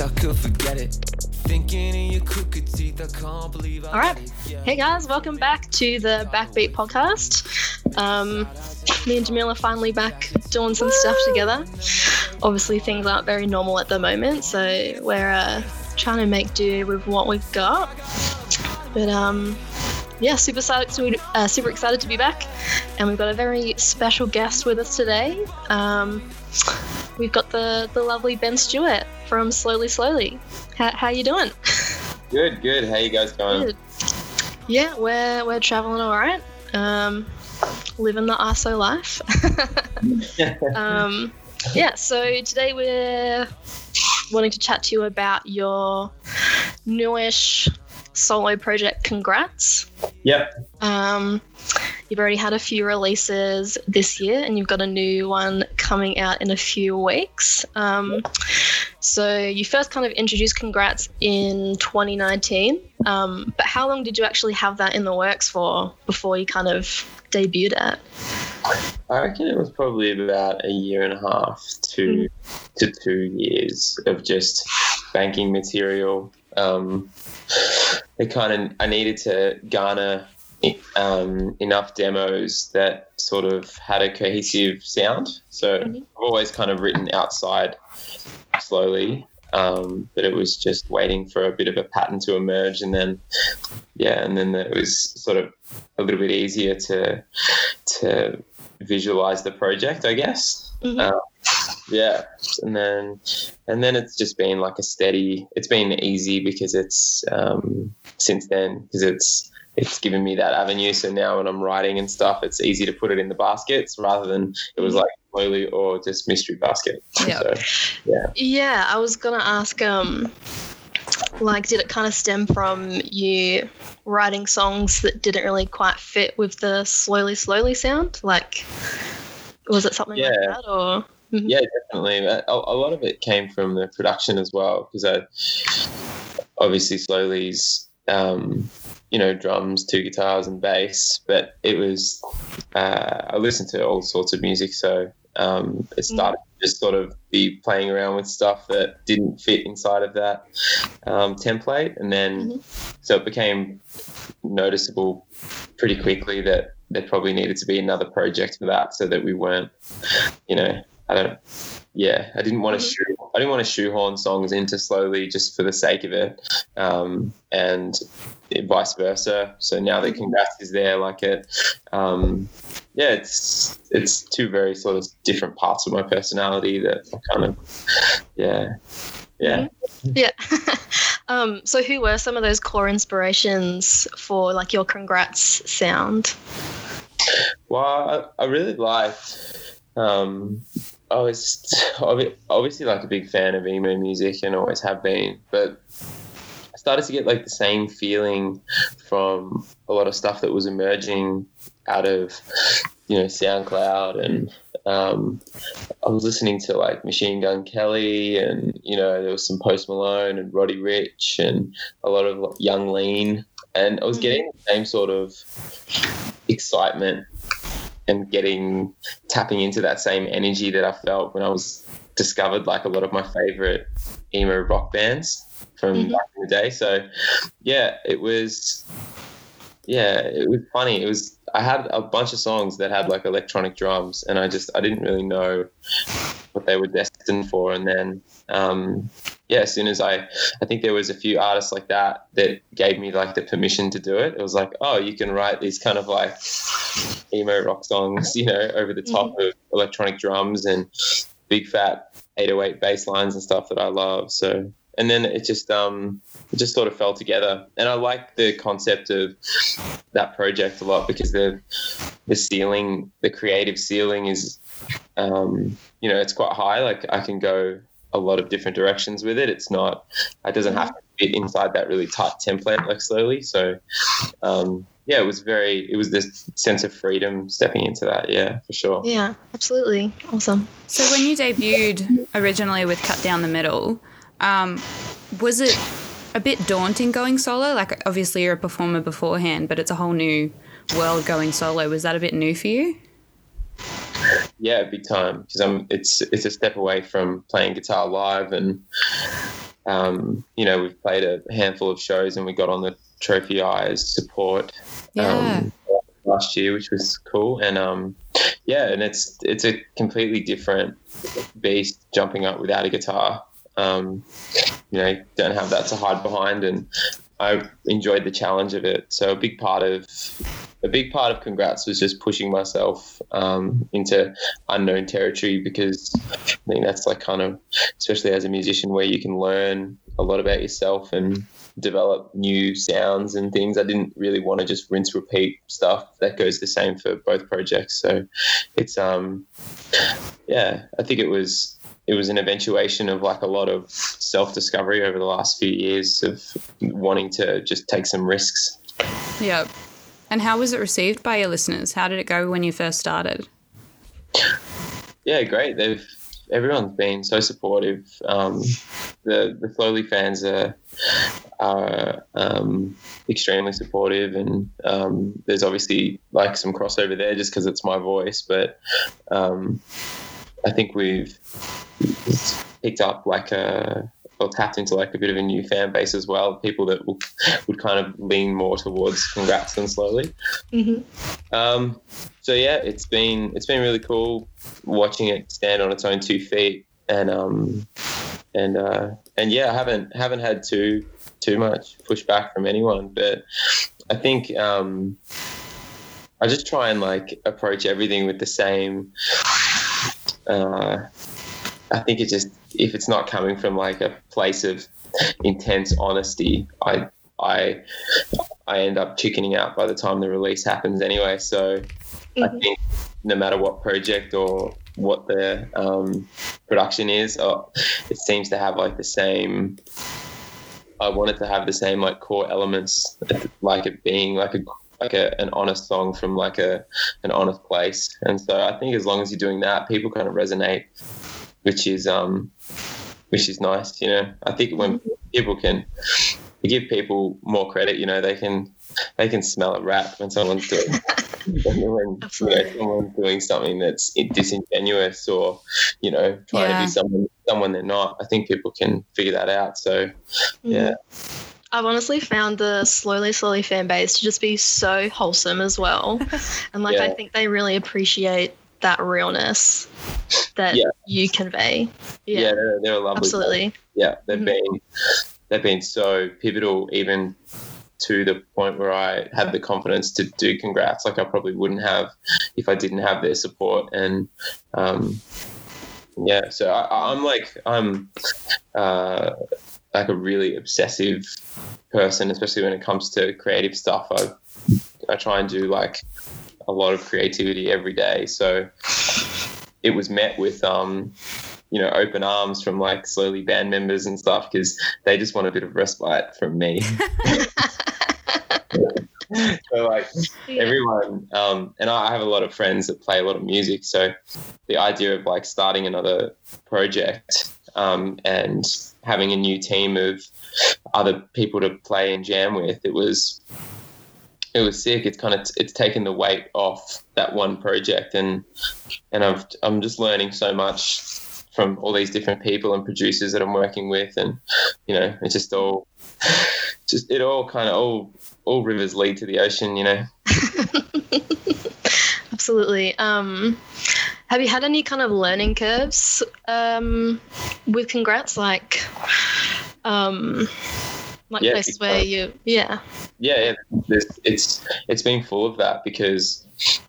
wish I could forget it. Thinking in your crooked teeth, I can't believe I All right. Hey guys, welcome back to the Backbeat podcast. Um, me and Jahmiele finally back doing some stuff together. Obviously, things aren't very normal at the moment, so we're uh, trying to make do with what we've got. But um, yeah, super excited to uh, super excited to be back, and we've got a very special guest with us today. Um, we've got the the lovely Ben Stewart from Slowly Slowly. How how you doing? Good, good. How you guys going? Good. Yeah, we're we're traveling all right. Um, living the ISO life. um, yeah. So today we're wanting to chat to you about your newish solo project. Congrats. Yep. Um, you've already had a few releases this year, and you've got a new one coming out in a few weeks. Um, so you first kind of introduced Congrats in 2019, um, but how long did you actually have that in the works for before you kind of debuted it? I reckon it was probably about a year and a half to to two years of just banking material. Um, it kind of I needed to garner um, enough demos that sort of had a cohesive sound. So Mhm. I've always kind of written outside slowly, um, but it was just waiting for a bit of a pattern to emerge, and then yeah, and then it was sort of a little bit easier to to visualize the project, I guess. Mhm. Um, yeah, and then and then it's just been like a steady. It's been easy because it's um, since then because it's it's given me that avenue. So now when I'm writing and stuff, it's easy to put it in the baskets rather than it was like slowly or just mystery basket. Yeah. So, Yeah, I was gonna ask. Um, like, did it kind of stem from you writing songs that didn't really quite fit with the slowly, slowly sound? Like, was it something like Yeah. that, or? Mhm. Yeah, definitely. A, a lot of it came from the production as well, because I obviously slowly's, um, you know, drums, two guitars, and bass. But it was uh, I listened to all sorts of music, so um, it started to just sort of be playing around with stuff that didn't fit inside of that um, template, and then so it became noticeable pretty quickly that there probably needed to be another project for that, so that we weren't, you know, I don't. Yeah, I didn't want to Mhm. shoe. I didn't want to shoehorn songs into slowly just for the sake of it, um, and vice versa. So now that Congrats is there, like it, um, yeah, it's it's two very sort of different parts of my personality that I kind of, yeah, yeah. Yeah. um, so, who were some of those core inspirations for like your congrats sound? Well, I, I really liked. Um, I was obviously like a big fan of emo music and always have been, but I started to get like the same feeling from a lot of stuff that was emerging out of you know SoundCloud and um, I was listening to like Machine Gun Kelly and you know there was some Post Malone and Roddy Ricch and a lot of Yung Lean and I was Mhm. getting the same sort of excitement and getting tapping into that same energy that I felt when I was discovered like a lot of my favorite emo rock bands from Mhm. back in the day. So yeah, it was yeah, it was funny. It was I had a bunch of songs that had like electronic drums and I just I didn't really know what they were destined for and then um yeah, as soon as I, I think there was a few artists like that that gave me like the permission to do it. It was like, oh, you can write these kind of like emo rock songs, you know, over the top of electronic drums and big fat 808 bass lines and stuff that I love. So, and then it just, um, it just sort of fell together. And I like the concept of that project a lot because the, the ceiling, the creative ceiling is, um, you know, it's quite high. Like I can go a lot of different directions with it. It's not, it doesn't have to fit inside that really tight template like slowly. So, um, yeah, it was very, it was this sense of freedom stepping into that. Yeah, for sure. Yeah, absolutely. Awesome. So when you debuted originally with Cut Down the Middle, um, was it a bit daunting going solo? Like obviously you're a performer beforehand, but it's a whole new world going solo. Was that a bit new for you? Yeah, big time because I'm. It's it's a step away from playing guitar live, and um, you know we've played a handful of shows, and we got on the Trophy Eyes support Yeah. um, last year, which was cool, and um, yeah, and it's it's a completely different beast jumping up without a guitar. Um, you know, don't have that to hide behind, and I enjoyed the challenge of it. So a big part of a big part of Congrats was just pushing myself um, into unknown territory because I think that's like kind of, especially as a musician, where you can learn a lot about yourself and develop new sounds and things. I didn't really want to just rinse repeat stuff. That goes the same for both projects. So it's um yeah, I think it was it was an eventuation of like a lot of self discovery over the last few years of wanting to just take some risks. Yep. And how was it received by your listeners? How did it go when you first started? Yeah, great. They've everyone's been so supportive. Um, the the slowly fans are are um, extremely supportive, and um, there's obviously like some crossover there just because it's my voice. But um, I think we've picked up like a or tapped into like a bit of a new fan base as well. People that will, would kind of lean more towards congrats than slowly. hmm Um, so yeah, it's been it's been really cool watching it stand on its own two feet, and um, and uh, and yeah, I haven't haven't had too too much pushback from anyone, but I think um, I just try and like approach everything with the same. Uh, I think it's just if it's not coming from like a place of intense honesty, I I I end up chickening out by the time the release happens anyway. So I Mhm. think no matter what project or what the um, production is, uh, it seems to have like the same. I want it to have the same like core elements, like it being like a like a, an honest song from like a an honest place. And so I think as long as you're doing that, people kind of resonate, which is um which is nice. You know, I think when people can give people more credit, you know, they can they can smell a rap when someone's doing when you know, someone's doing something that's disingenuous or you know trying Yeah. to be someone someone they're not. I think people can figure that out. So Mm-hmm. yeah, I've honestly found the slowly, slowly fan base to just be so wholesome as well. And like, I think they really appreciate that realness that Yeah. you convey. yeah, Yeah, they're, they're a lovely. absolutely. Yeah, they've Mhm. been they've been so pivotal even to the point where I had the confidence to do congrats like I probably wouldn't have if I didn't have their support and um, yeah so I, I'm like I'm uh, like a really obsessive person especially when it comes to creative stuff I I try and do like a lot of creativity every day. So it was met with um you know open arms from like slowly band members and stuff because they just want a bit of respite from me. So like Yeah. everyone um, and I have a lot of friends that play a lot of music. So the idea of like starting another project um, and having a new team of other people to play and jam with it was it was sick it's kind of it's taken the weight off that one project and and I've, I'm just learning so much from all these different people and producers that I'm working with and you know it's just all just it all kind of all all rivers lead to the ocean you know Absolutely. Um, have you had any kind of learning curves um, with congrats? Like, um, like Yeah, places big where you, yeah. yeah, yeah it's it's been full of that because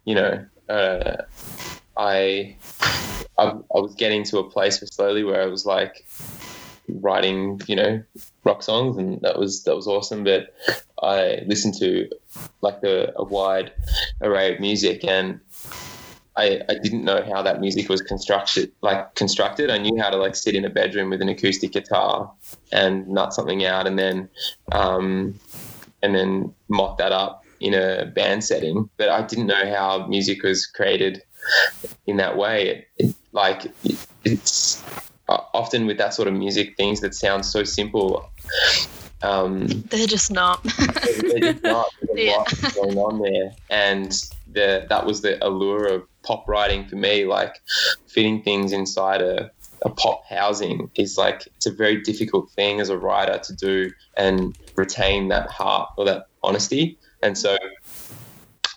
you know uh, I, I I was getting to a place slowly where I was like writing you know rock songs and that was that was awesome but I listened to like a, a wide array of music and I, I didn't know how that music was constructed like constructed I knew how to like sit in a bedroom with an acoustic guitar and nut something out and then um, and then mock that up in a band setting. But I didn't know how music was created in that way. It, it, like it, it's uh, often with that sort of music, things that sound so simple. Um, They're just not. they're just not. There's Yeah. lot going on there, and the that was the allure of pop writing for me. Like fitting things inside a a pop housing is like it's a very difficult thing as a writer to do and retain that heart or that honesty. And so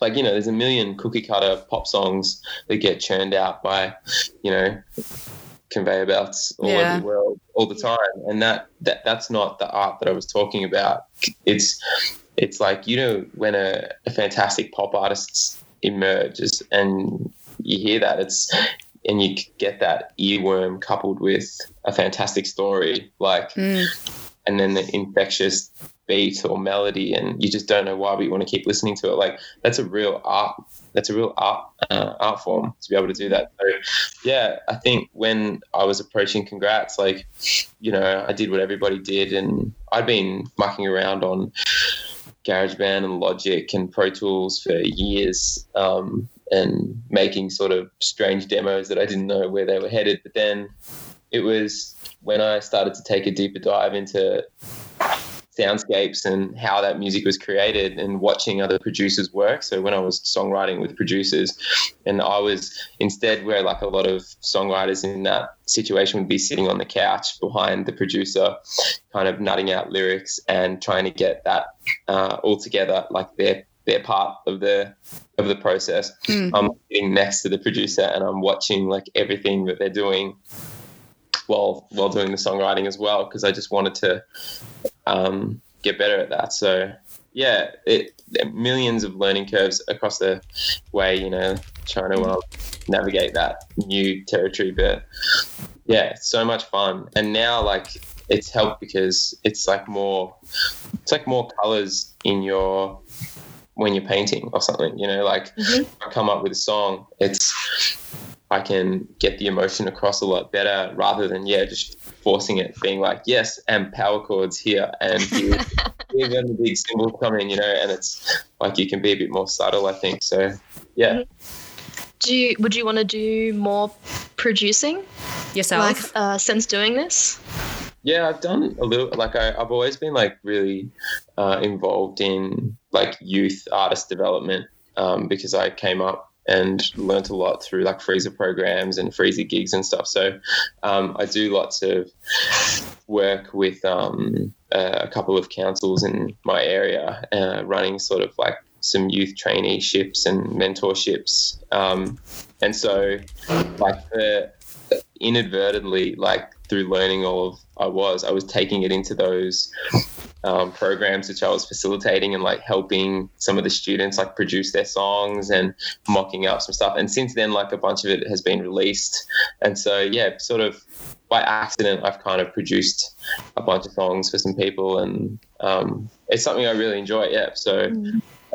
like you know there's a million cookie cutter pop songs that get churned out by you know conveyor belts all Yeah. over the world all the time and that, that that's not the art that i was talking about it's it's like you know when a, a fantastic pop artist emerges and you hear that it's and you get that earworm coupled with a fantastic story like Mm. and then the infectious beat or melody and you just don't know why but you want to keep listening to it like that's a real art that's a real art uh, art form to be able to do that so yeah i think when i was approaching congrats like you know i did what everybody did and i'd been mucking around on GarageBand and Logic and Pro Tools for years um, and making sort of strange demos that I didn't know where they were headed. But then it was when I started to take a deeper dive into soundscapes and how that music was created and watching other producers work. So when I was songwriting with producers, and I was instead where like a lot of songwriters in that situation would be sitting on the couch behind the producer, kind of nutting out lyrics and trying to get that uh, all together, like their their part of the of the process. Mm. I'm sitting next to the producer and I'm watching like everything that they're doing while while doing the songwriting as well because I just wanted to um, get better at that. So yeah, it millions of learning curves across the way. You know, trying to um, navigate that new territory, but yeah, it's so much fun. And now like it's helped because it's like more it's like more colors in your when you're painting or something you know like Mhm. I come up with a song it's I can get the emotion across a lot better rather than yeah just forcing it being like yes and power chords here and here, here when the big cymbals come in you know and it's like you can be a bit more subtle I think so yeah Do you, would you want to do more producing, Yourself. like uh, since doing this? Yeah, I've done a little. Like I, I've always been like really uh, involved in like youth artist development um, because I came up and learnt a lot through like FReeZA programs and FReeZA gigs and stuff. So um, I do lots of work with um, a couple of councils in my area, uh, running sort of like some youth traineeships and mentorships. Um, and so, like the inadvertently, like through learning all of I was, I was taking it into those um, programs which I was facilitating and like helping some of the students like produce their songs and mocking up some stuff. And since then, like a bunch of it has been released. And so, yeah, sort of by accident, I've kind of produced a bunch of songs for some people, and um, it's something I really enjoy. Yeah, so.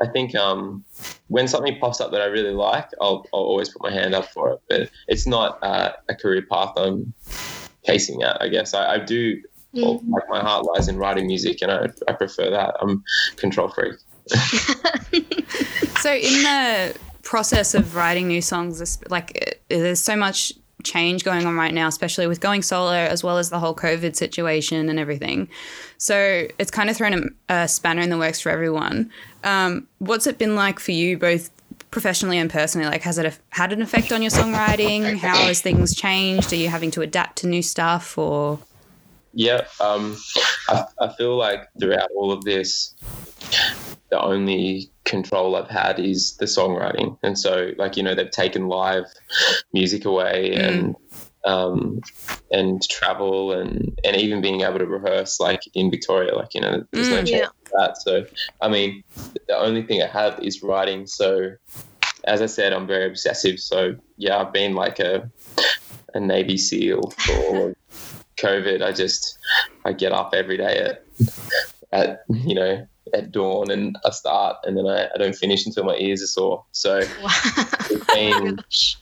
I think um, when something pops up that I really like, I'll, I'll always put my hand up for it. But it's not uh, a career path I'm chasing at. I guess I, I do well, like my heart lies in writing music, and I, I prefer that. I'm control freak. So in the process of writing new songs, like there's so much change going on right now, especially with going solo as well as the whole COVID situation and everything. So it's kind of thrown a, a spanner in the works for everyone. Um, what's it been like for you, both professionally and personally? Like, has it af- had an effect on your songwriting? How has things changed? Are you having to adapt to new stuff or? Yeah, um, I, I feel like throughout all of this, the only control I've had is the songwriting, and so like you know they've taken live music away and um, and travel and and even being able to rehearse like in Victoria, like you know there's no Mm, chance yeah. That. So I mean, the only thing I have is writing. So as I said, I'm very obsessive. So yeah, I've been like a a Navy SEAL for all of COVID. I just I get up every day at at you know at dawn and I start and then I, I don't finish until my ears are sore. So Wow. it's been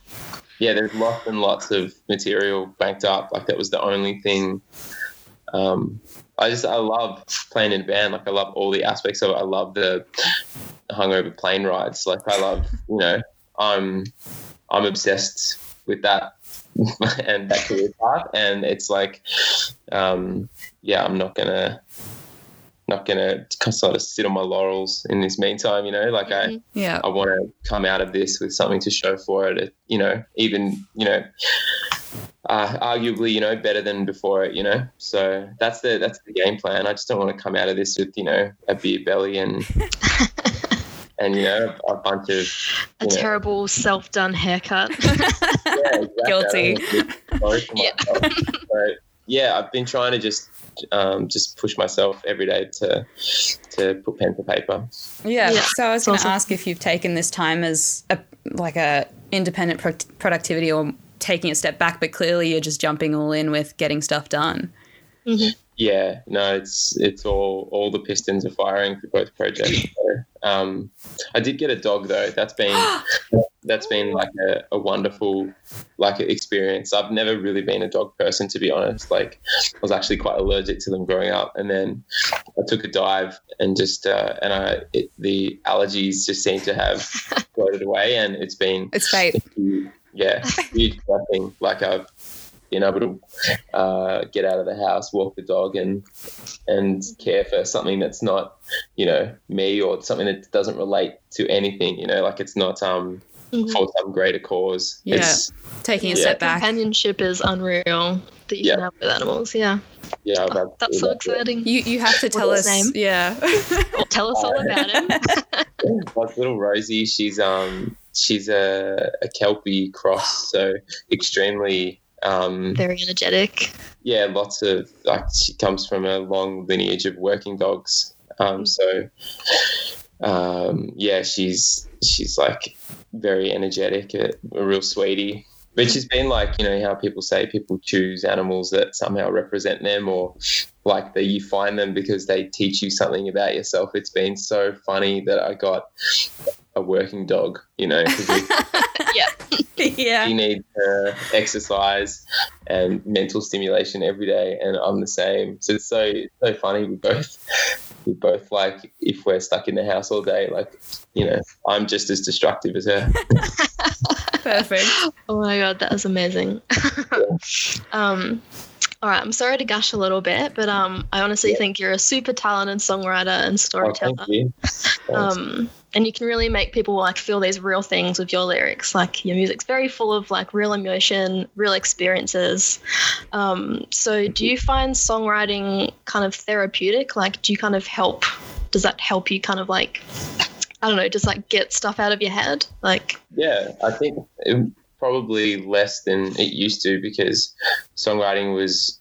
yeah, there's lots and lots of material banked up. Like that was the only thing. Um, I just I love playing in a band. Like I love all the aspects of it. I love the hungover plane rides. Like I love you know I'm I'm obsessed with that and that career path. And it's like um, yeah, I'm not gonna not gonna sort of sit on my laurels in this meantime. You know, like I Mhm. Yeah. I want to come out of this with something to show for it you know, even you know, uh, arguably, you know, better than before it. You know, so that's the that's the game plan. I just don't want to come out of this with you know a beer belly and and you know a bunch of A know, terrible self-done haircut. yeah, exactly. Guilty. I don't wanna be sorry for Yeah. So, yeah, I've been trying to just um, just push myself every day to to put pen to paper. Yeah. Yeah, So I was it's going to awesome. ask if you've taken this time as a like a independent pro- productivity or taking a step back, but clearly you're just jumping all in with getting stuff done. Yeah, no, it's it's all all the pistons are firing for both projects. So, um, I did get a dog though. That's been that's been like a, a wonderful like experience. I've never really been a dog person to be honest. Like I was actually quite allergic to them growing up, and then I took a dive and just uh, and I it, the allergies just seem to have floated away, and it's been It's fate. Yeah, huge blessing. Like I've been able to uh, get out of the house, walk the dog, and and care for something that's not, you know, me or something that doesn't relate to anything. You know, like it's not um Mhm. for some greater cause. Yeah. It's, Taking a Yeah. step back. Companionship is unreal that you Yeah. can have with animals. Yeah, yeah, I've Oh, that's so absolutely it. exciting. You you have to tell us. his name? Yeah. Well, tell us all about him. like little Rosie, she's um she's a, a kelpie cross, so extremely um Very energetic. yeah, lots of like she comes from a long lineage of working dogs. Um, so um, yeah, she's she's like very energetic, a, a real sweetie. But she's been like, you know, how people say people choose animals that somehow represent them or like that you find them because they teach you something about yourself. It's been so funny that I got a working dog, you know. we yeah. You need uh, exercise and mental stimulation every day, and I'm the same. So it's so so funny. We both we both like if we're stuck in the house all day, like you know, I'm just as destructive as her. Perfect. Oh my god, that was amazing. um, all right, I'm sorry to gush a little bit, but um, I honestly Yeah. think you're a super talented songwriter and Oh, storyteller. thank you. Thanks. Um, and you can really make people like feel these real things with your lyrics. Like your music's very full of like real emotion, real experiences. Um, so do you find songwriting kind of therapeutic? Like, do you kind of help? Does that help you kind of like, I don't know, just like get stuff out of your head? Like, Yeah, I think it, probably less than it used to because songwriting was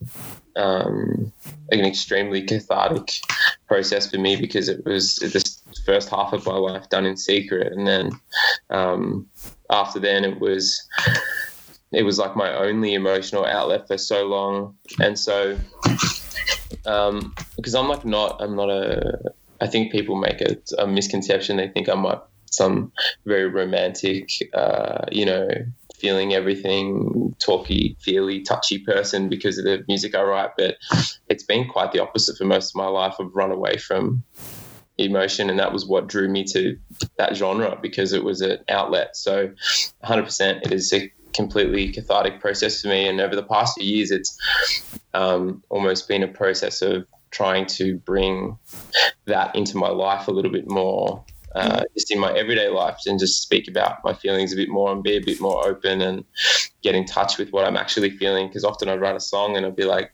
um, an extremely cathartic process for me because it was the first half of my life done in secret, and then um, after then it was it was like my only emotional outlet for so long, and so um, because I'm like not I'm not a I think people make a, a misconception they think I'm like some very romantic, uh, you know, feeling everything, talky, feely, touchy person because of the music I write. But it's been quite the opposite for most of my life. I've run away from emotion, and that was what drew me to that genre because it was an outlet. So, 100%, it is a completely cathartic process for me. And over the past few years, it's um, almost been a process of trying to bring that into my life a little bit more uh, just in my everyday life and just speak about my feelings a bit more and be a bit more open and get in touch with what I'm actually feeling. Because often I'd write a song and I'd be like,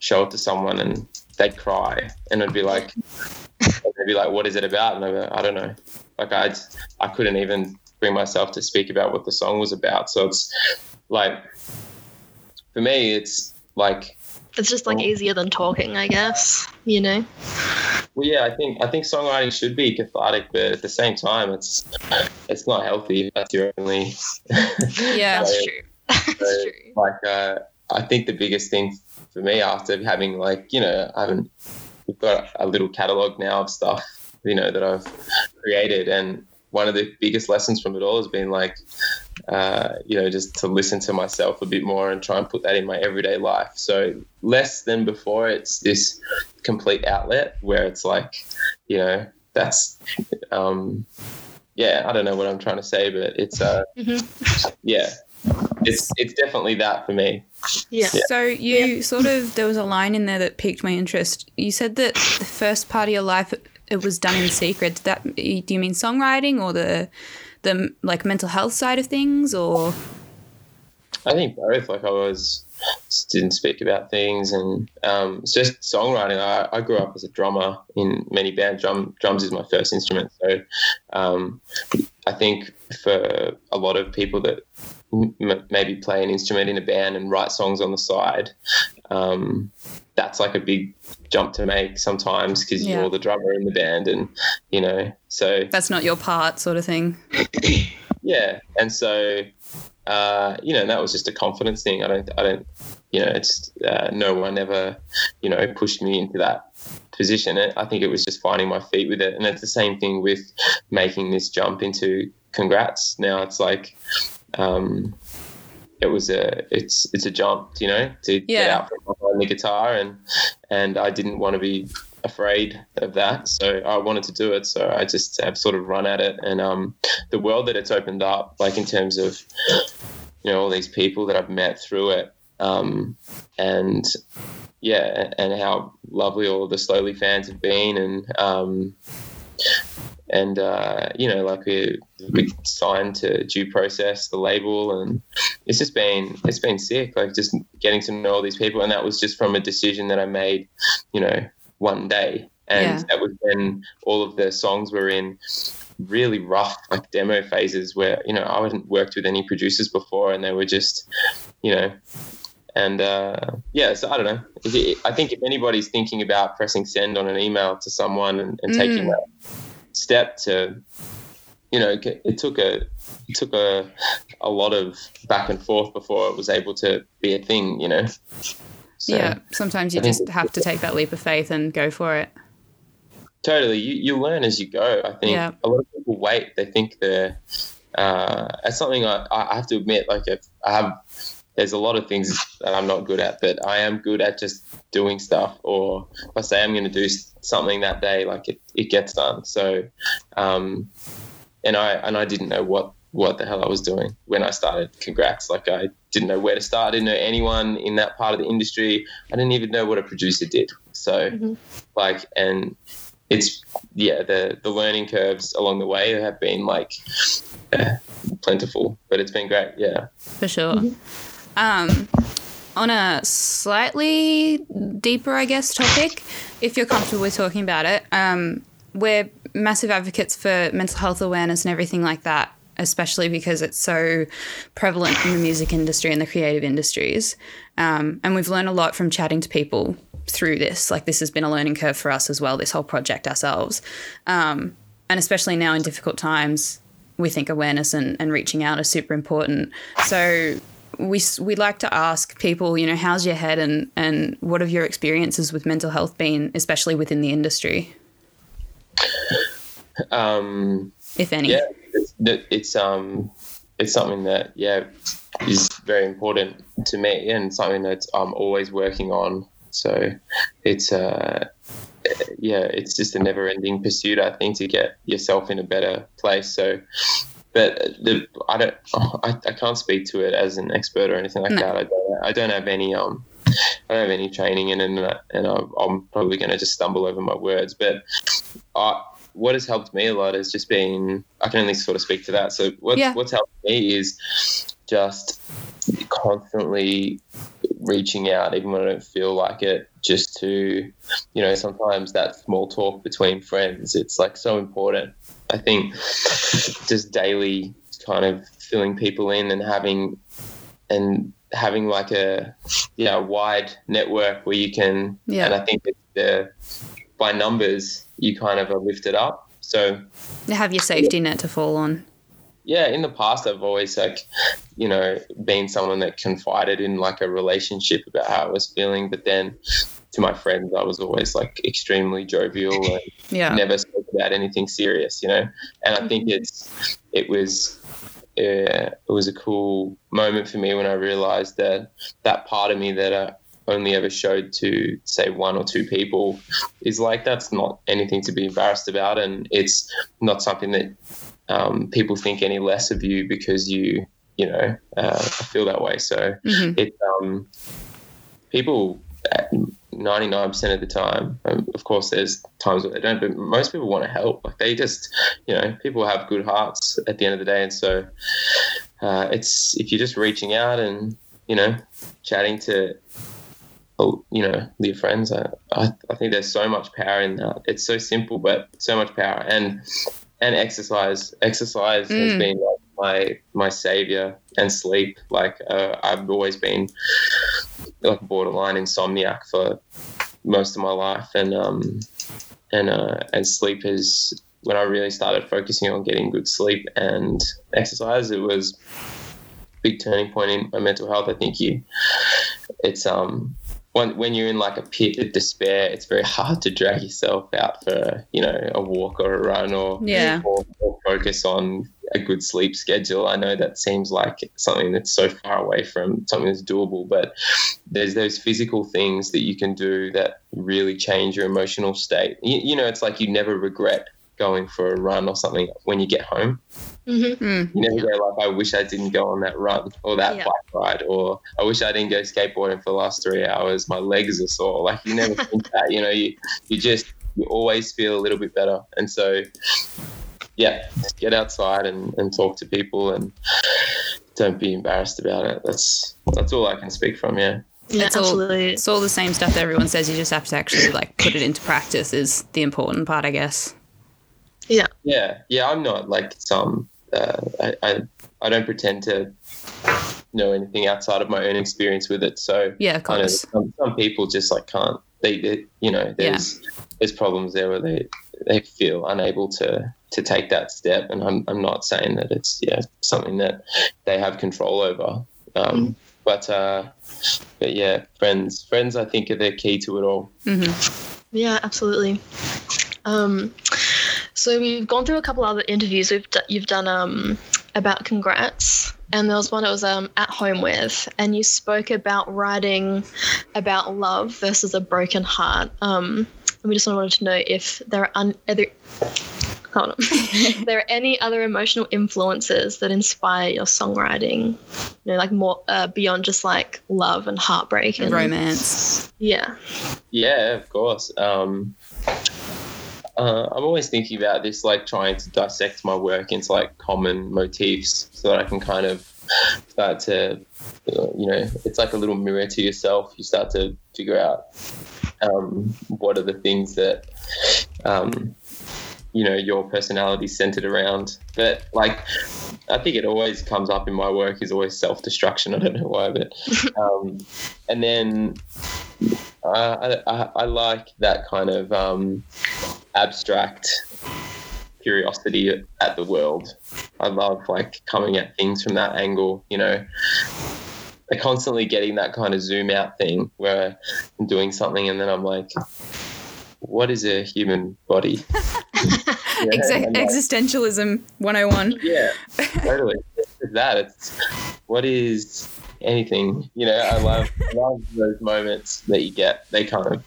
show it to someone and they'd cry and I'd be like, they'd be like, what is it about? And I'd like, I don't know. Like I, I couldn't even bring myself to speak about what the song was about. So it's like, for me, it's like it's just like Oh. easier than talking, I guess, you know? Well, yeah, I think I think songwriting should be cathartic, but at the same time, it's it's not healthy. If that's your only. Yeah. That's true. That's so, true. Like, uh, I think the biggest thing for me after having like you know I haven't we've got a little catalog now of stuff you know that I've created, and one of the biggest lessons from it all has been like. Uh, you know, just to listen to myself a bit more and try and put that in my everyday life. So less than before, it's this complete outlet where it's like, you know, that's, um, yeah, I don't know what I'm trying to say, but it's, uh, Mhm. yeah, it's it's definitely that for me. Yeah. So you sort of there was a line in there that piqued my interest. You said that the first part of your life it was done in secret. Did that do you mean songwriting or the the like mental health side of things or I think both. Like I was just didn't speak about things, and um, it's just songwriting. I, I grew up as a drummer in many bands. Drum drums is my first instrument, so um, I think for a lot of people that m- maybe play an instrument in a band and write songs on the side, um, that's like a big jump to make sometimes because Yeah. you're the drummer in the band, and you know, so that's not your part sort of thing? yeah and so uh, you know that was just a confidence thing. I don't i don't you know it's uh, no one ever you know pushed me into that position. I think it was just finding my feet with it. And it's the same thing with making this jump into congrats. Now it's like um it was a it's it's a jump you know to get out from behind the guitar and and i didn't want to be afraid of that. So i wanted to do it. So i just have sort of run at it. And um the world that it's opened up, like in terms of you know all these people that I've met through it, um, and yeah, and how lovely all the slowly fans have been, and um, and uh, you know like we we signed to Dew Process the label, and it's just been it's been sick, like just getting to know all these people, and that was just from a decision that I made, you know, one day. And Yeah. that was when all of the songs were in really rough like demo phases where you know I hadn't worked with any producers before and they were just you know and uh, yeah so I don't know it- I think if anybody's thinking about pressing send on an email to someone and, and taking Mm. that step to you know it took a it took a a lot of back and forth before it was able to be a thing you know so, yeah. Sometimes you just have to take that leap of faith and go for it. Totally, you, you learn as you go. I think Yeah. a lot of people wait. They think they're. Uh, it's something I, I have to admit. Like if I have, there's a lot of things that I'm not good at, but I am good at just doing stuff. Or if I say I'm going to do something that day, like it, it gets done. So, um, and I and I didn't know what what the hell I was doing when I started. Congrats! Like I didn't know where to start. I didn't know anyone in that part of the industry. I didn't even know what a producer did. So, Mhm. like, and it's yeah, the the learning curves along the way have been like uh, plentiful, but it's been great. Yeah. For sure. Um, on a slightly deeper, I guess, topic, if you're comfortable with talking about it, um, we're massive advocates for mental health awareness and everything like that, especially because it's so prevalent in the music industry and the creative industries. Um, and we've learned a lot from chatting to people through this. Like, this has been a learning curve for us as well, this whole project ourselves. Um, and especially now in difficult times, we think awareness and, and reaching out is super important. So we we like to ask people, you know, how's your head and and what have your experiences with mental health been, especially within the industry, Um, if any? yeah, it's, it's um, it's something that yeah is very important to me and something that I'm always working on. So it's uh, yeah, it's just a never-ending pursuit. I think to get yourself in a better place. So. But the, I don't, I, I can't speak to it as an expert or anything like No. that. I don't, I don't have any, um, I don't have any training in it, and, I- and I'm probably going to just stumble over my words. But I, what has helped me a lot is just being, I can only sort of speak to that. So what's, Yeah. what's helped me is just constantly reaching out, even when I don't feel like it, just to, you know, sometimes that small talk between friends, it's like so important. I think just daily kind of filling people in and having, and having like a, yeah, wide network where you can, Yeah. and I think the, by numbers, you kind of are lifted up. So, Have your safety net to fall on. yeah, in the past, I've always like, you know, been someone that confided in like a relationship about how I was feeling, but then to my friends, I was always like extremely jovial and Yeah. never spoke about anything serious, you know. And I think it's it was uh, it was a cool moment for me when I realized that that part of me that I only ever showed to say one or two people is like that's not anything to be embarrassed about, and it's not something that um, people think any less of you because you you know, uh, feel that way. So Mhm. it's um, people. Ninety nine percent of the time, um, of course, there's times where they don't, but most people want to help. Like they just, you know, people have good hearts at the end of the day, and so uh, it's if you're just reaching out and you know, chatting to oh, you know your friends. I, I I think there's so much power in that. It's so simple, but so much power and and exercise. Exercise has Mm. been like my my savior and sleep. Like uh, I've always been like borderline insomniac for most of my life, and um and uh and sleep is when I really started focusing on getting good sleep and exercise. It was a big turning point in my mental health. I think you, it's um when, when you're in like a pit of despair, it's very hard to drag yourself out for you know a walk or a run or Yeah. or, or focus on a good sleep schedule. I know that seems like something that's so far away from something that's doable, but there's those physical things that you can do that really change your emotional state. You, you know, it's like you never regret going for a run or something when you get home. hmm Mm. You never go like, I wish I didn't go on that run or that Yeah. bike ride, or I wish I didn't go skateboarding for the last three hours. My legs are sore. Like you never think that. You know, you you just you always feel a little bit better. And so, yeah, just get outside and, and talk to people and don't be embarrassed about it. That's that's all I can speak from. Yeah. Yeah, It's All, it's all the same stuff that everyone says. You just have to actually like put it into practice. Is the important part, I guess. Yeah, yeah. Yeah. I'm not like some. Uh, I, I I don't pretend to know anything outside of my own experience with it. So Yeah, of course. some, some people just like can't. They, they you know, there's there's problems there where they they feel unable to to take that step, and I'm I'm not saying that it's yeah something that they have control over. Um, But uh, but yeah, friends friends I think are the key to it all. hmm Yeah, absolutely. Um, so we've gone through a couple other interviews we've d- you've done um, about congrats, and there was one that was um, at home with, and you spoke about writing about love versus a broken heart. Um, and we just wanted to know if there are un- other. Hold on. If there are any other emotional influences that inspire your songwriting? You know, like more uh, beyond just like love and heartbreak and Romance. Yeah. Yeah, of course. Um, uh, I'm always thinking about this, like trying to dissect my work into like common motifs, so that I can kind of start to, you know, it's like a little mirror to yourself. You start to figure out um, what are the things that, um, you know, your personality centered around. But like, I think it always comes up in my work is always self destruction. I don't know why, but um, and then uh, I, I, I like that kind of um, abstract curiosity at the world. I love like coming at things from that angle, you know. I constantly getting that kind of zoom out thing where I'm doing something and then I'm like, what is a human body? You know, Exa- and, like, existentialism 101. yeah, totally. It's that it's what is anything. You know, I love I love those moments that you get. They kind of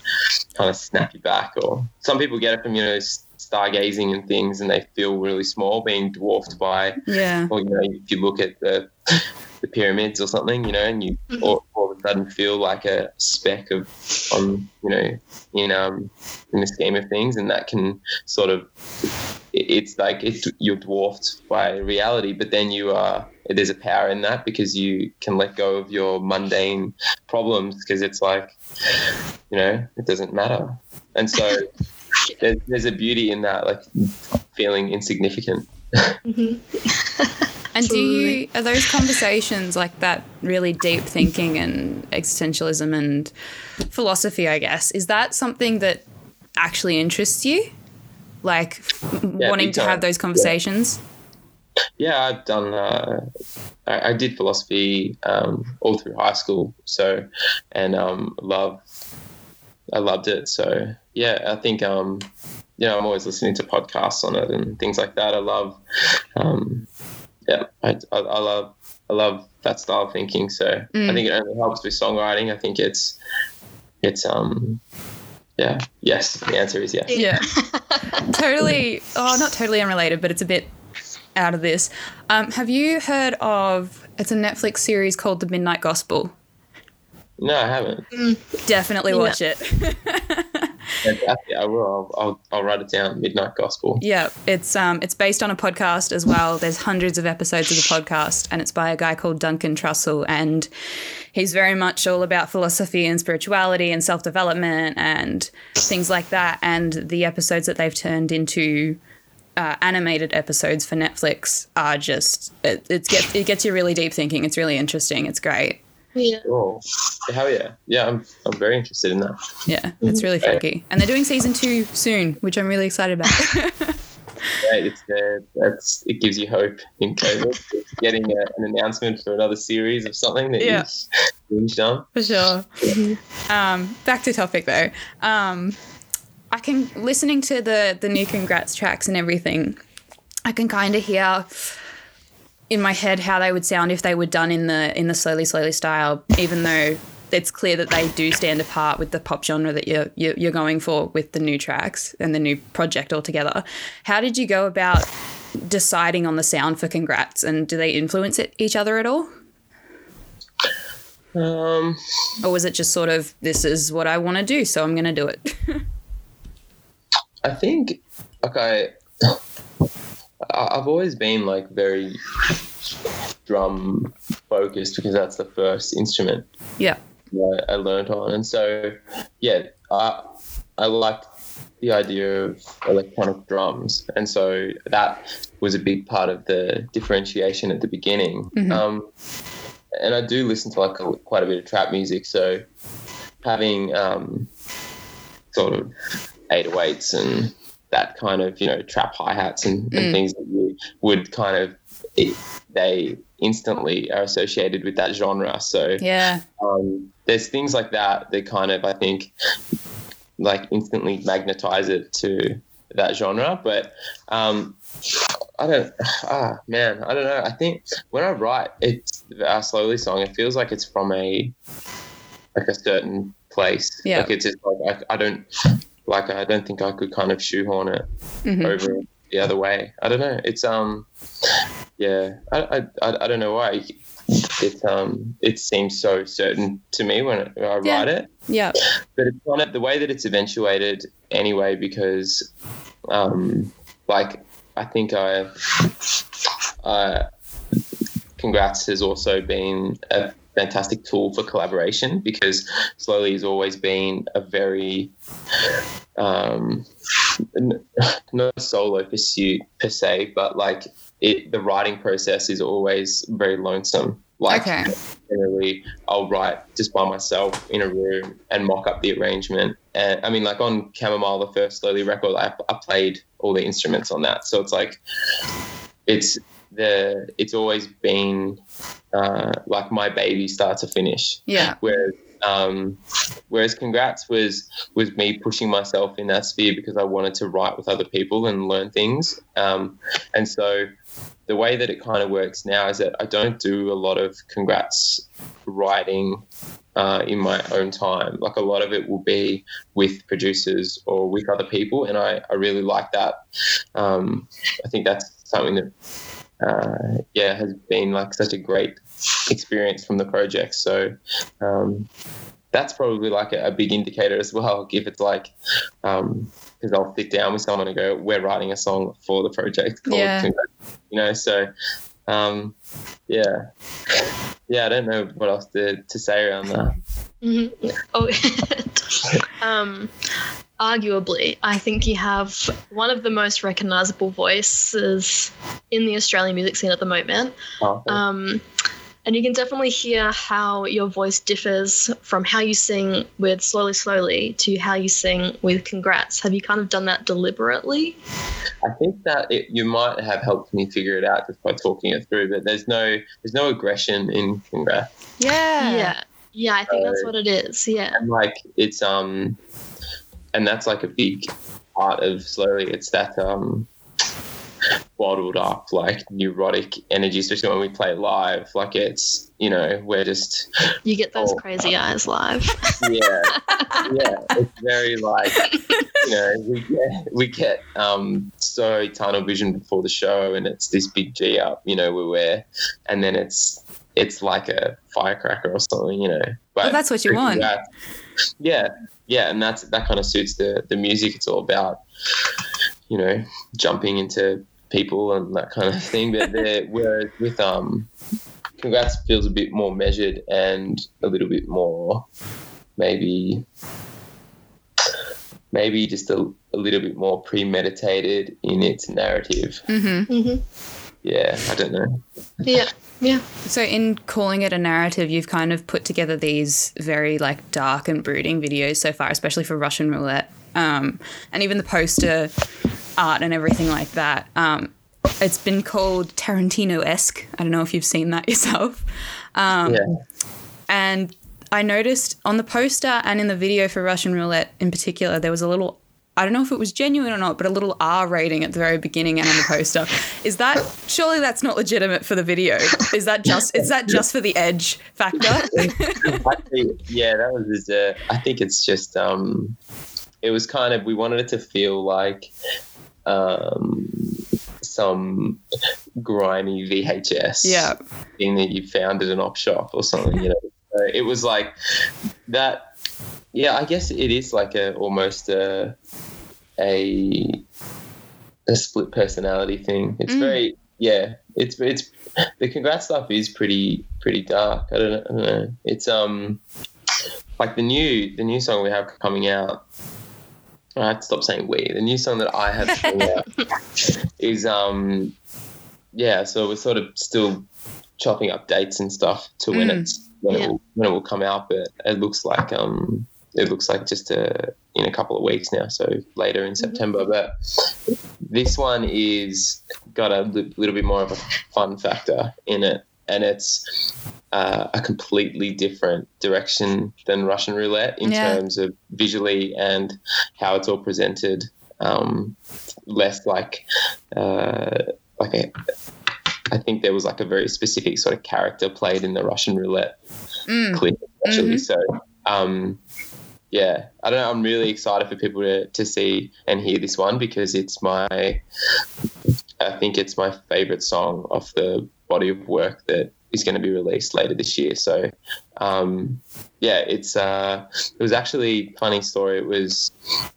kind of snap you back. Or some people get it from you know stargazing and things, and they feel really small, being dwarfed by. Yeah. Or you know, if you look at the the pyramids or something, you know, and you Mhm. all, all of a sudden feel like a speck of on you know in um in the scheme of things, and that can sort of it's like it's you're dwarfed by reality, but then you are there's a power in that because you can let go of your mundane problems because it's like you know it doesn't matter, and so there's, there's a beauty in that, like feeling insignificant. Mhm. And do you are those conversations like that really deep thinking and existentialism and philosophy? I guess is that something that actually interests you, like Yeah, wanting to have those conversations? Yeah, I've done. Uh, I, I did philosophy um, all through high school. So, and um, love, I loved it. So, yeah, I think um, you know I'm always listening to podcasts on it and things like that. I love, um, yeah, I, I, I love I love that style of thinking. So Mm. I think it only helps with songwriting. I think it's it's um, yeah, yes. The answer is yes. Yeah. totally. Oh, not totally unrelated, but it's a bit out of this. Um, have you heard of It's a Netflix series called The Midnight Gospel. No, I haven't. Definitely Yeah. watch it. Fantastic. I will. I'll, I'll, I'll write it down. Midnight Gospel. yeah, it's um it's based on a podcast as well. There's hundreds of episodes of the podcast, and it's by a guy called Duncan Trussell, and he's very much all about philosophy and spirituality and self development and things like that. And the episodes that they've turned into uh, animated episodes for Netflix are just it, it gets it gets you really deep thinking. It's really interesting. It's great. Yeah. Oh, hell yeah. Yeah, I'm, I'm very interested in that. Yeah, it's really funky, and they're doing season two soon, which I'm really excited about. Yeah, it's uh, that's it gives you hope in COVID. Getting a, an announcement for another series of something that Yeah. you've binged on. For sure. Um, back to topic though. Um, I can listening to the the new congrats tracks and everything. I can kind of hear in my head how they would sound if they were done in the in the slowly slowly style, even though it's clear that they do stand apart with the pop genre that you're you're, you're going for with the new tracks and the new project altogether. How did you go about deciding on the sound for congrats, and do they influence it, each other at all? Um, Or was it just sort of, this is what I want to do, so I'm going to do it? I think okay. I've always been like very drum focused because that's the first instrument yeah. that I learned on, and so yeah, I I liked the idea of electronic drums, and so that was a big part of the differentiation at the beginning. Um, and I do listen to like a, quite a bit of trap music, so having um, sort of 808s and that kind of you know trap hi hats and, and things that you would kind of it, they instantly are associated with that genre. So Yeah. um, there's things like that that kind of I think like instantly magnetize it to that genre. But um, I don't ah man I don't know. I think when I write it's our slowly song, it feels like it's from a like a certain place. Yeah. Like it's just like I, I don't like I don't think I could kind of shoehorn it Mhm. over the other way. I don't know. It's um yeah. I I, I, I don't know why. It um it seems so certain to me when I write Yeah. it Yeah. but it's on it the way that it's eventuated anyway because um like i think i uh congrats has also been a fantastic tool for collaboration because slowly has always been a very um n- not a solo pursuit per se but like it the writing process is always very lonesome like Okay. generally I'll write just by myself in a room and mock up the arrangement. And I mean, like on Chamomile, the first slowly record, I, I played all the instruments on that. So it's like, it's the, it's always been uh, like my baby start to finish. Yeah. Whereas, um, whereas congrats was was me pushing myself in that sphere because I wanted to write with other people and learn things. Um, and so the way that it kind of works now is that I don't do a lot of congrats writing uh, in my own time. Like a lot of it will be with producers or with other people, and I, I really like that. Um, I think that's something that uh, yeah has been like such a great experience from the project. So um, that's probably like a, a big indicator as well. If it's like because I'll sit down with someone and go, "We're writing a song for the project called Yeah. Congrats," you know." So um, yeah, yeah. I don't know what else to, to say around that. Mhm. Oh, um, arguably, I think you have one of the most recognizable voices in the Australian music scene at the moment. Oh, Um, and you can definitely hear how your voice differs from how you sing with Slowly Slowly to how you sing with Congrats. Have you kind of done that deliberately? I think that it, you might have helped me figure it out just by talking it through. But there's no there's no aggression in congrats. Yeah. Yeah. Yeah, I think that's what it is. Yeah. and like it's um and that's like a big part of slowly it's that um bottled up like neurotic energy especially when we play live like it's you know we're just You get those Oh. crazy eyes live. yeah yeah it's very like you know we get we get um so tunnel vision before the show and it's this big g up you know where we're and then it's it's like a firecracker or something, you know. But Well, that's what you want. that- yeah, yeah, and that's that kind of suits the the music. It's all about, you know, jumping into people and that kind of thing. But there, whereas with um, congrats feels a bit more measured and a little bit more, maybe, maybe just a, a little bit more premeditated in its narrative. hmm hmm Yeah, I don't know. Yeah. Yeah. So, in calling it a narrative, you've kind of put together these very like dark and brooding videos so far, especially for Russian roulette, um, and even the poster art and everything like that. Um, it's been called Tarantino esque. I don't know if you've seen that yourself. Um, yeah. And I noticed on the poster and in the video for Russian roulette in particular, there was a little. I don't know if it was genuine or not, but a little R rating at the very beginning and on the poster. Is that surely that's not legitimate for the video? Is that just is that just for the edge factor? Yeah, that was his. Uh, I think it's just. Um, it was kind of we wanted it to feel like um, some grimy VHS yeah. thing that you found at an op shop or something. You know, so it was like that. Yeah, I guess it is like a almost a a, a split personality thing. It's Mm. very yeah. It's it's the congrats stuff is pretty pretty dark. I don't, know, I don't know. It's um like the new the new song we have coming out. I have to stop saying we. The new song that I have coming out is um yeah. So we're sort of still chopping up dates and stuff to when Mm. it's when Yeah. it will when it will come out. But it looks like um it looks like just a, in a couple of weeks now. So later in September. But this one is got a li- little bit more of a fun factor in it, and it's uh, a completely different direction than Russian roulette in Yeah. terms of visually and how it's all presented. Um, less like uh, like a. I think there was like a very specific sort of character played in the Russian roulette Mm. clip, actually. Mhm. So, um, yeah, I don't know. I'm really excited for people to, to see and hear this one because it's my, I think it's my favorite song of the body of work that is going to be released later this year. So, um, yeah, it's uh, it was actually a funny story. It was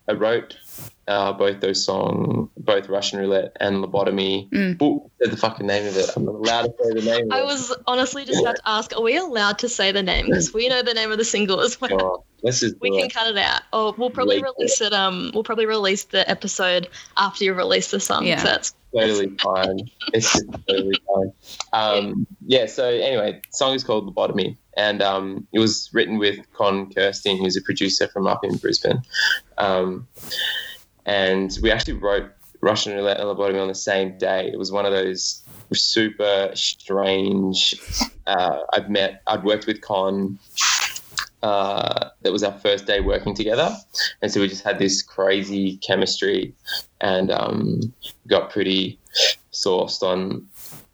I wrote uh, both those songs, both Russian Roulette and Lobotomy. Mm. Ooh, said the fucking name of it. I'm not allowed to say the name. I was honestly just about to ask, are we allowed to say the name? Because we know the name of the single as well. Oh, let's just We do can cut it out. Or we'll probably Leak it. release it. Um, we'll probably release the episode after you release the song. Yeah. So that's totally fine. It's just totally fine. Um, yeah. So anyway, the song is called Lobotomy, and um, it was written with Con Kersting, who's a producer from up in Brisbane. Um, and we actually wrote Russian Roulette and Lobotomy on the same day. It was one of those super strange. Uh, I've met. I'd worked with Con. Uh, that was our first day working together, and so we just had this crazy chemistry, and um, got pretty sauced on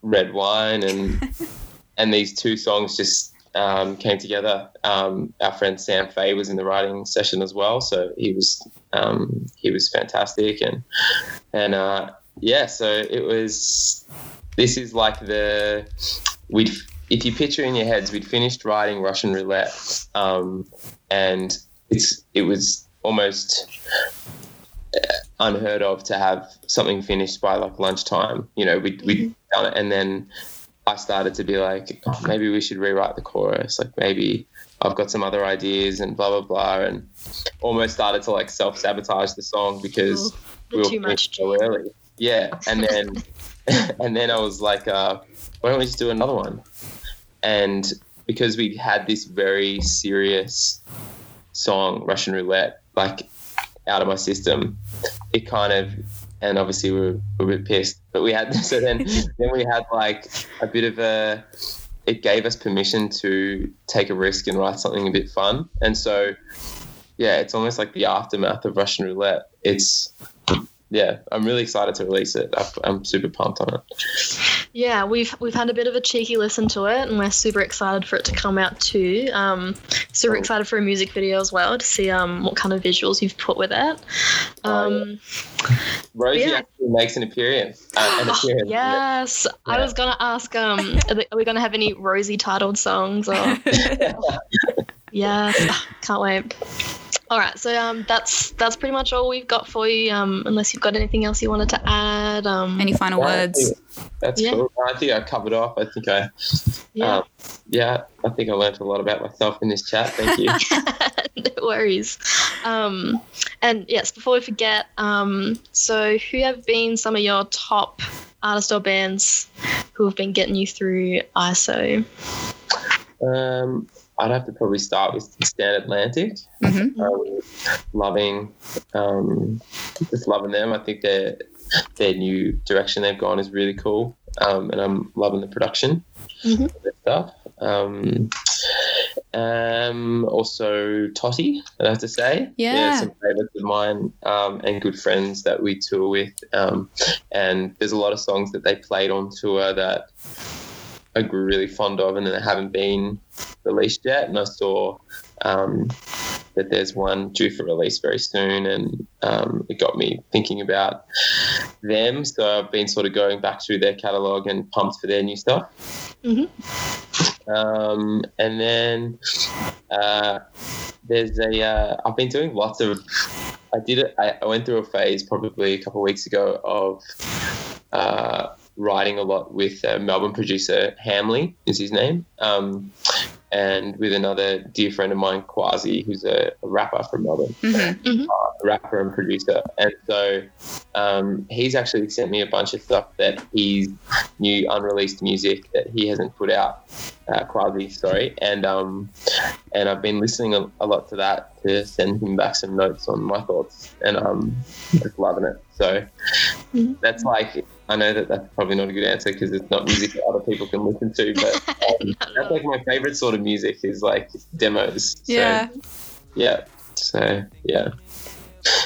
red wine and and these two songs just um, came together. Um, our friend Sam Fay was in the writing session as well, so he was um, he was fantastic and and uh, yeah, so it was. This is like the we'd if you picture in your heads, we'd finished writing Russian Roulette, um, and it's it was almost unheard of to have something finished by like lunchtime. You know, we we done it, and then I started to be like, oh, maybe we should rewrite the chorus. Like maybe I've got some other ideas and blah blah blah, and almost started to like self sabotage the song because Ooh, we were too finished much. so early. Yeah, and then and then I was like, uh, why don't we just do another one? And because we had this very serious song, Russian Roulette, like out of my system, it kind of, and obviously we were, we were a bit pissed, but we had, so then, then we had like a bit of a, it gave us permission to take a risk and write something a bit fun. And so, yeah, it's almost like the aftermath of Russian Roulette. It's, yeah, I'm really excited to release it. I- I'm super pumped on it. Yeah, we've we've had a bit of a cheeky listen to it, and we're super excited for it to come out too. Um, super Cool. excited for a music video as well to see um what kind of visuals you've put with it. Um, Rosie yeah. actually makes an appearance. Uh, an appearance. yes, I was gonna ask. Um, are, they- are we gonna have any Rosie titled songs? Or yes, can't wait. All right, so um, that's that's pretty much all we've got for you. Um, unless you've got anything else you wanted to add. Um, Any final Yeah, words? That's Yeah. cool. I think I covered off. I think I, yeah. um, yeah, I think I learned a lot about myself in this chat. Thank you. no worries. Um, and yes, before we forget, um, so who have been some of your top artists or bands who have been getting you through ISO? um, I'd have to probably start with Stand Atlantic. hmm um, loving, um, just loving them. I think their their new direction they've gone is really cool, um, and I'm loving the production Mhm. stuff. Um, um, also Totty, I have to say, Yeah. They're some favorites of mine um, and good friends that we tour with. Um, and there's a lot of songs that they played on tour that I grew really fond of, and that haven't been released yet. And I saw um, that there's one due for release very soon, and um, it got me thinking about them. So I've been sort of going back through their catalog and pumped for their new stuff. Mhm. Um, and then uh, there's a uh, I've been doing lots of. I did it. I, I went through a phase probably a couple of weeks ago of. Uh, writing a lot with uh, Melbourne producer Hamley is his name, um, and with another dear friend of mine, Quasi, who's a, a rapper from Melbourne, hmm a rapper and producer. And so um, he's actually sent me a bunch of stuff that he's new unreleased music that he hasn't put out. Uh, Quasi, sorry, and um, and I've been listening a, a lot to that to send him back some notes on my thoughts, and um, just loving it. So Mhm. that's like I know that that's probably not a good answer because it's not music that other people can listen to, but um, that's like my favorite sort of music is like demos. So, Yeah. yeah. So yeah,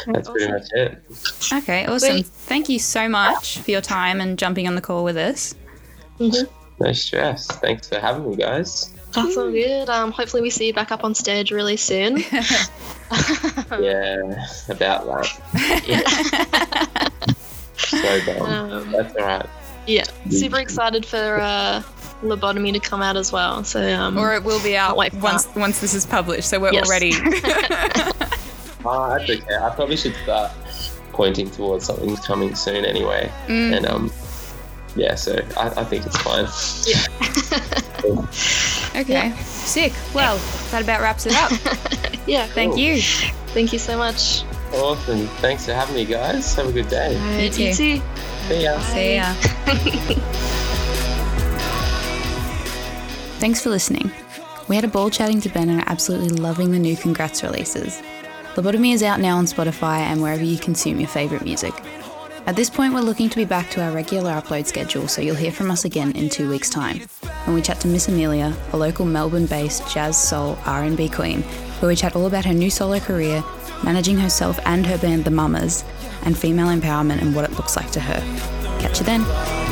that's pretty much it. Okay, awesome. Wait. Thank you so much for your time and jumping on the call with us. Mhm. No stress. Thanks for having me, guys. That's all good. Um, hopefully we see you back up on stage really soon. Yeah, about that. So dumb. um, That's all right. yeah, super excited for uh, Lobotomy to come out as well. So um, or it will be out Can't wait for once once this is published, so we're Yes. already. Oh, that's okay. I probably should start pointing towards something coming soon anyway. Mm, And um, yeah. So I, I think it's fine. Okay, sick. Well, that about wraps it up. yeah, Thank Cool. you. thank you so much. Awesome. Thanks for having me, guys. Have a good day. You too. You too. See ya. See ya. Thanks for listening. We had a ball chatting to Ben and are absolutely loving the new Congrats releases. Lobotomy is out now on Spotify and wherever you consume your favourite music. At this point, we're looking to be back to our regular upload schedule, so you'll hear from us again in two weeks' time, when we chat to Miss Emilia, a local Melbourne-based jazz soul R&B queen, where we chat all about her new solo career, managing herself and her band The Mamas, and female empowerment and what it looks like to her. Catch you then.